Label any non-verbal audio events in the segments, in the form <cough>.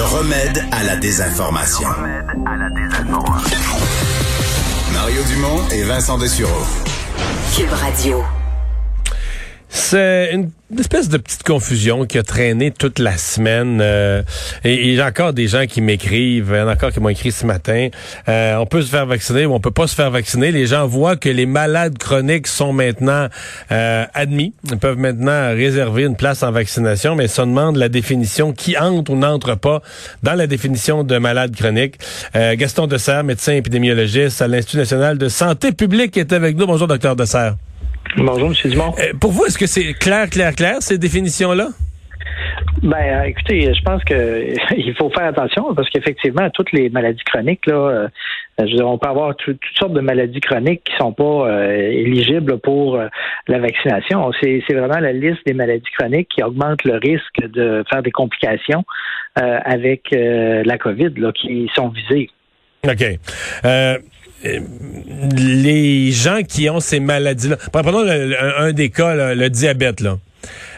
Le remède à la désinformation. Mario Dumont et Vincent Dessureau. Cube Radio. C'est une espèce de petite confusion qui a traîné toute la semaine. euh, et a encore des gens qui m'écrivent. Il y en a encore qui m'ont écrit ce matin. Euh, on peut se faire vacciner ou on peut pas se faire vacciner. Les gens voient que les malades chroniques sont maintenant euh, admis. Ils peuvent maintenant réserver une place en vaccination, mais ça demande la définition qui entre ou n'entre pas dans la définition de malade chronique. Euh, Gaston Dessert, médecin épidémiologiste à l'Institut national de santé publique, est avec nous. Bonjour, docteur Dessert. Bonjour, M. Dumont. Euh, pour vous, est-ce que c'est clair, clair, clair, ces définitions-là? Ben, euh, écoutez, je pense que <laughs> il faut faire attention parce qu'effectivement, toutes les maladies chroniques, là, euh, je veux dire, on peut avoir tout- toutes sortes de maladies chroniques qui sont pas euh, éligibles pour euh, la vaccination. C'est vraiment la liste des maladies chroniques qui augmente le risque de faire des complications euh, avec la COVID là, qui sont visées. OK. Euh, les gens qui ont ces maladies-là, prenons le- le- un, des cas, là, le diabète, là.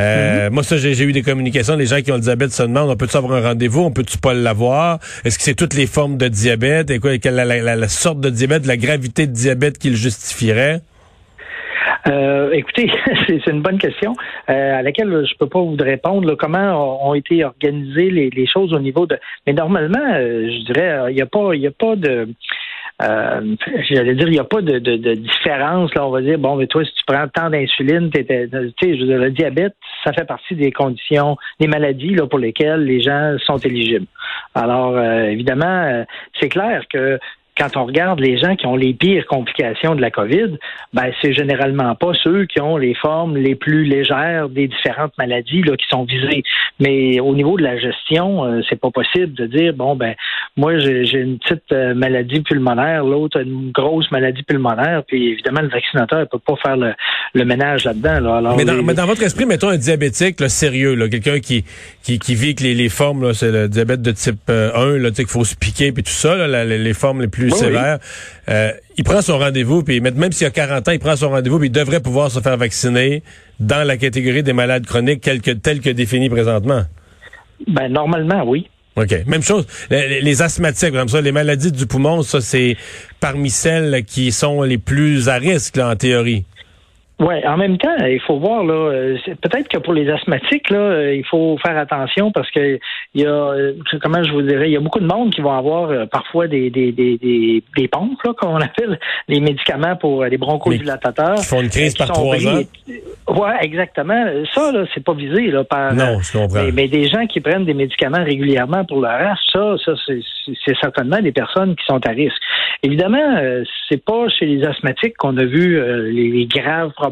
Euh, Moi, ça, j'ai eu des communications. Les gens qui ont le diabète se demandent, on peut-tu avoir un rendez-vous, on peut-tu pas l'avoir? Est-ce que c'est toutes les formes de diabète? Et quoi, quelle la, la- sorte de diabète, la gravité de diabète qui le justifierait? Euh, écoutez, <laughs> c'est une bonne question euh, à laquelle je peux pas vous répondre. là. comment ont été organisées les, les choses au niveau de. Mais normalement, je dirais, il n'y a pas, il a pas de. Euh, J'allais dire, il n'y a pas de, de, de différence. Là, on va dire, bon, mais toi, si tu prends tant d'insuline, tu sais, le diabète, ça fait partie des conditions, des maladies là, pour lesquelles les gens sont éligibles. Alors, euh, évidemment, euh, c'est clair que quand on regarde les gens qui ont les pires complications de la COVID, ben c'est généralement pas ceux qui ont les formes les plus légères des différentes maladies là, qui sont visées. Mais au niveau de la gestion, euh, c'est pas possible de dire bon ben moi j'ai j'ai une petite euh, maladie pulmonaire, l'autre a une grosse maladie pulmonaire, puis évidemment le vaccinateur ne peut pas faire le, le ménage là-dedans. Là. Alors, Mais dans, les- mais dans votre esprit, mettons un diabétique là, sérieux, là, quelqu'un qui, qui, qui vit que les, les formes, là, c'est le diabète de type euh, 1, là, tu sais, qu'il faut se piquer, puis tout ça, là, la- les, formes les plus Oui, sévères. Euh, il prend son rendez-vous, puis même même s'il a 40 ans, il prend son rendez-vous, puis il devrait pouvoir se faire vacciner dans la catégorie des malades chroniques telle que, telle que définie présentement. ben normalement oui. OK. Même chose. Les, asthmatiques, comme ça, les maladies du poumon, ça, c'est parmi celles qui sont les plus à risque, là, en théorie. Oui, en même temps, il faut voir là. euh, Peut-être que pour les asthmatiques là, euh, il faut faire attention parce que il y a, euh, comment je vous dirais, il y a beaucoup de monde qui vont avoir parfois des des, des, des des pompes là, comme on appelle, <laughs> les médicaments pour les bronchodilatateurs. Qui font une crise par trois ans. Ouais, exactement. Ça là, c'est pas visé là par. Non, je comprends. Mais, mais des gens qui prennent des médicaments régulièrement pour le reste, ça, ça c'est- certainement des personnes qui sont à risque. Évidemment, c'est pas chez les asthmatiques qu'on a vu les, les graves problèmes.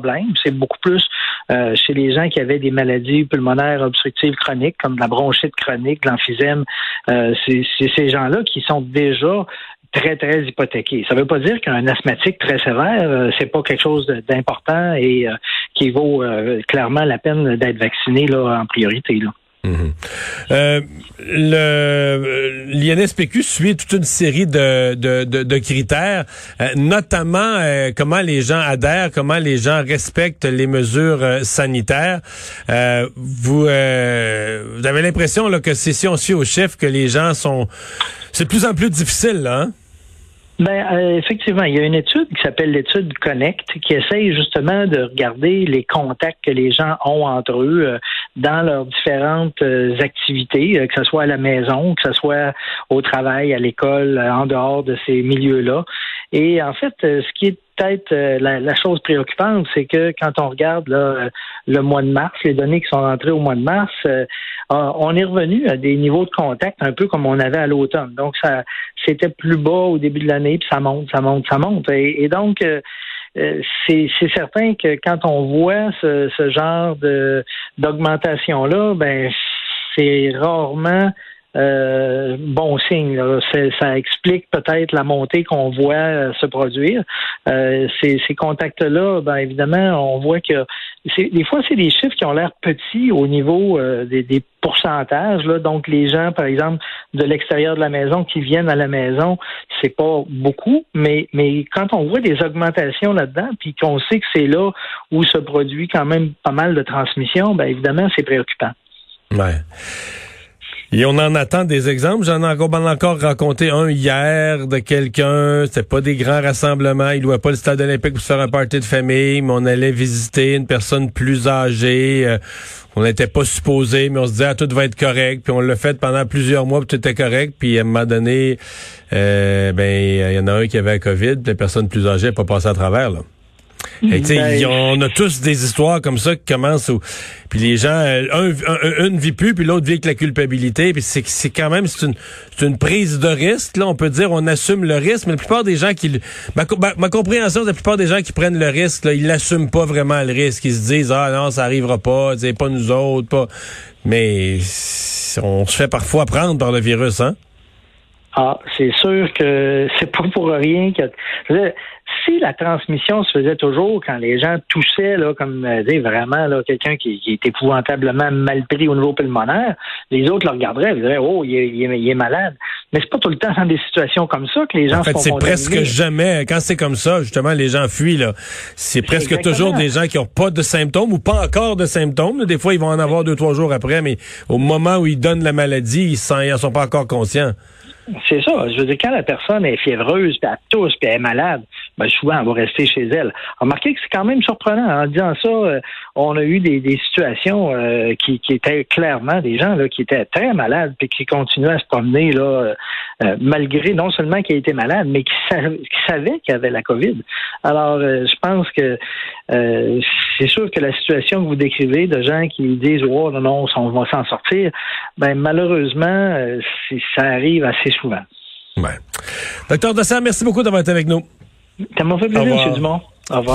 C'est beaucoup plus euh, chez les gens qui avaient des maladies pulmonaires obstructives chroniques, comme la bronchite chronique, l'emphysème. Euh, c'est ces gens-là qui sont déjà très, très hypothéqués. Ça ne veut pas dire qu'un asthmatique très sévère, euh, c'est pas quelque chose d'important et euh, qui vaut clairement la peine d'être vacciné là, en priorité. Euh, l'INSPQ suit toute une série de, de, critères, euh, notamment euh, comment les gens adhèrent, comment les gens respectent les mesures sanitaires. Vous, avez l'impression que si on suit au chef que les gens sont... C'est de plus en plus difficile, hein? Ben, euh, effectivement, il y a une étude qui s'appelle l'étude Connect qui essaye justement de regarder les contacts que les gens ont entre eux euh, dans leurs différentes euh, activités, euh, que ce soit à la maison, que ce soit au travail, à l'école, euh, en dehors de ces milieux-là. Et en fait, euh, ce qui est euh, la, chose préoccupante, c'est que quand on regarde euh, le mois de mars, les données qui sont rentrées au mois de mars, euh, on est revenu à des niveaux de contact un peu comme on avait à l'automne. Donc, ça c'était plus bas au début de l'année, puis ça monte, ça monte, ça monte. Et, donc, c'est certain que quand on voit ce, ce genre d'augmentation-là, ben c'est rarement euh, bon signe. Ça explique peut-être la montée qu'on voit euh, se produire. Euh, ces, contacts-là, ben évidemment, on voit que des fois, c'est des chiffres qui ont l'air petits au niveau des, pourcentages. Donc, les gens, par exemple, de l'extérieur de la maison qui viennent à la maison, c'est pas beaucoup, mais, mais quand on voit des augmentations là-dedans, puis qu'on sait que c'est là où se produit quand même pas mal de transmission, ben évidemment, c'est préoccupant. Ouais. Et on en attend des exemples. J'en ai encore, raconté un hier de quelqu'un. C'était pas des grands rassemblements. Il louait pas le stade olympique pour faire un party de famille, mais on allait visiter une personne plus âgée. Euh, on n'était pas supposé, mais on se disait ah, tout va être correct. Puis on l'a fait pendant plusieurs mois, puis tout était correct. Puis à un moment donné, euh, ben il y en a un qui avait la COVID, puis la personne plus âgée n'a pas passé à travers. Là. Ben, on a tous des histoires comme ça qui commencent où, puis les gens, euh, un, une vit plus, puis l'autre vit avec la culpabilité, puis c'est, c'est quand même c'est une, c'est une prise de risque. Là, on peut dire on assume le risque, mais la plupart des gens qui, ma, ma, compréhension, la plupart des gens qui prennent le risque, là, ils n'assument pas vraiment le risque. Ils se disent ah non, ça arrivera pas, c'est pas nous autres, pas. Mais on se fait parfois prendre par le virus, hein? Ah, c'est sûr que c'est pas pour rien que si la transmission se faisait toujours quand les gens toussaient, là, comme euh, dire vraiment là, quelqu'un qui, qui, est épouvantablement mal pris au niveau pulmonaire, les autres le regarderaient et diraient Oh, il est, il est, malade. Mais c'est pas tout le temps dans des situations comme ça que les gens En fait, c'est presque jamais. Quand c'est comme ça, justement, les gens fuient. Là. C'est presque toujours des gens qui ont pas de symptômes ou pas encore de symptômes. Des fois, ils vont en avoir deux, trois jours après, mais au moment où ils donnent la maladie, ils ne sont pas encore conscients. C'est ça. Je veux dire, quand la personne est fiévreuse, puis elle tousse, puis elle est malade, ben souvent, elle va rester chez elle. Remarquez que c'est quand même surprenant. En disant ça, euh, on a eu des, des situations euh, qui, qui, étaient clairement des gens là, qui étaient très malades, puis qui continuaient à se promener là, euh, malgré non seulement qu'ils étaient malades, mais qui, savaient qu'il y avait la COVID. Alors, je pense que c'est sûr que la situation que vous décrivez de gens qui disent Oh non, non, on va s'en sortir, ben malheureusement, ça arrive assez souvent. Ouais. Docteur Dessert, merci beaucoup d'avoir été avec nous. Ça m'a fait plaisir, M. Dumont. Au revoir.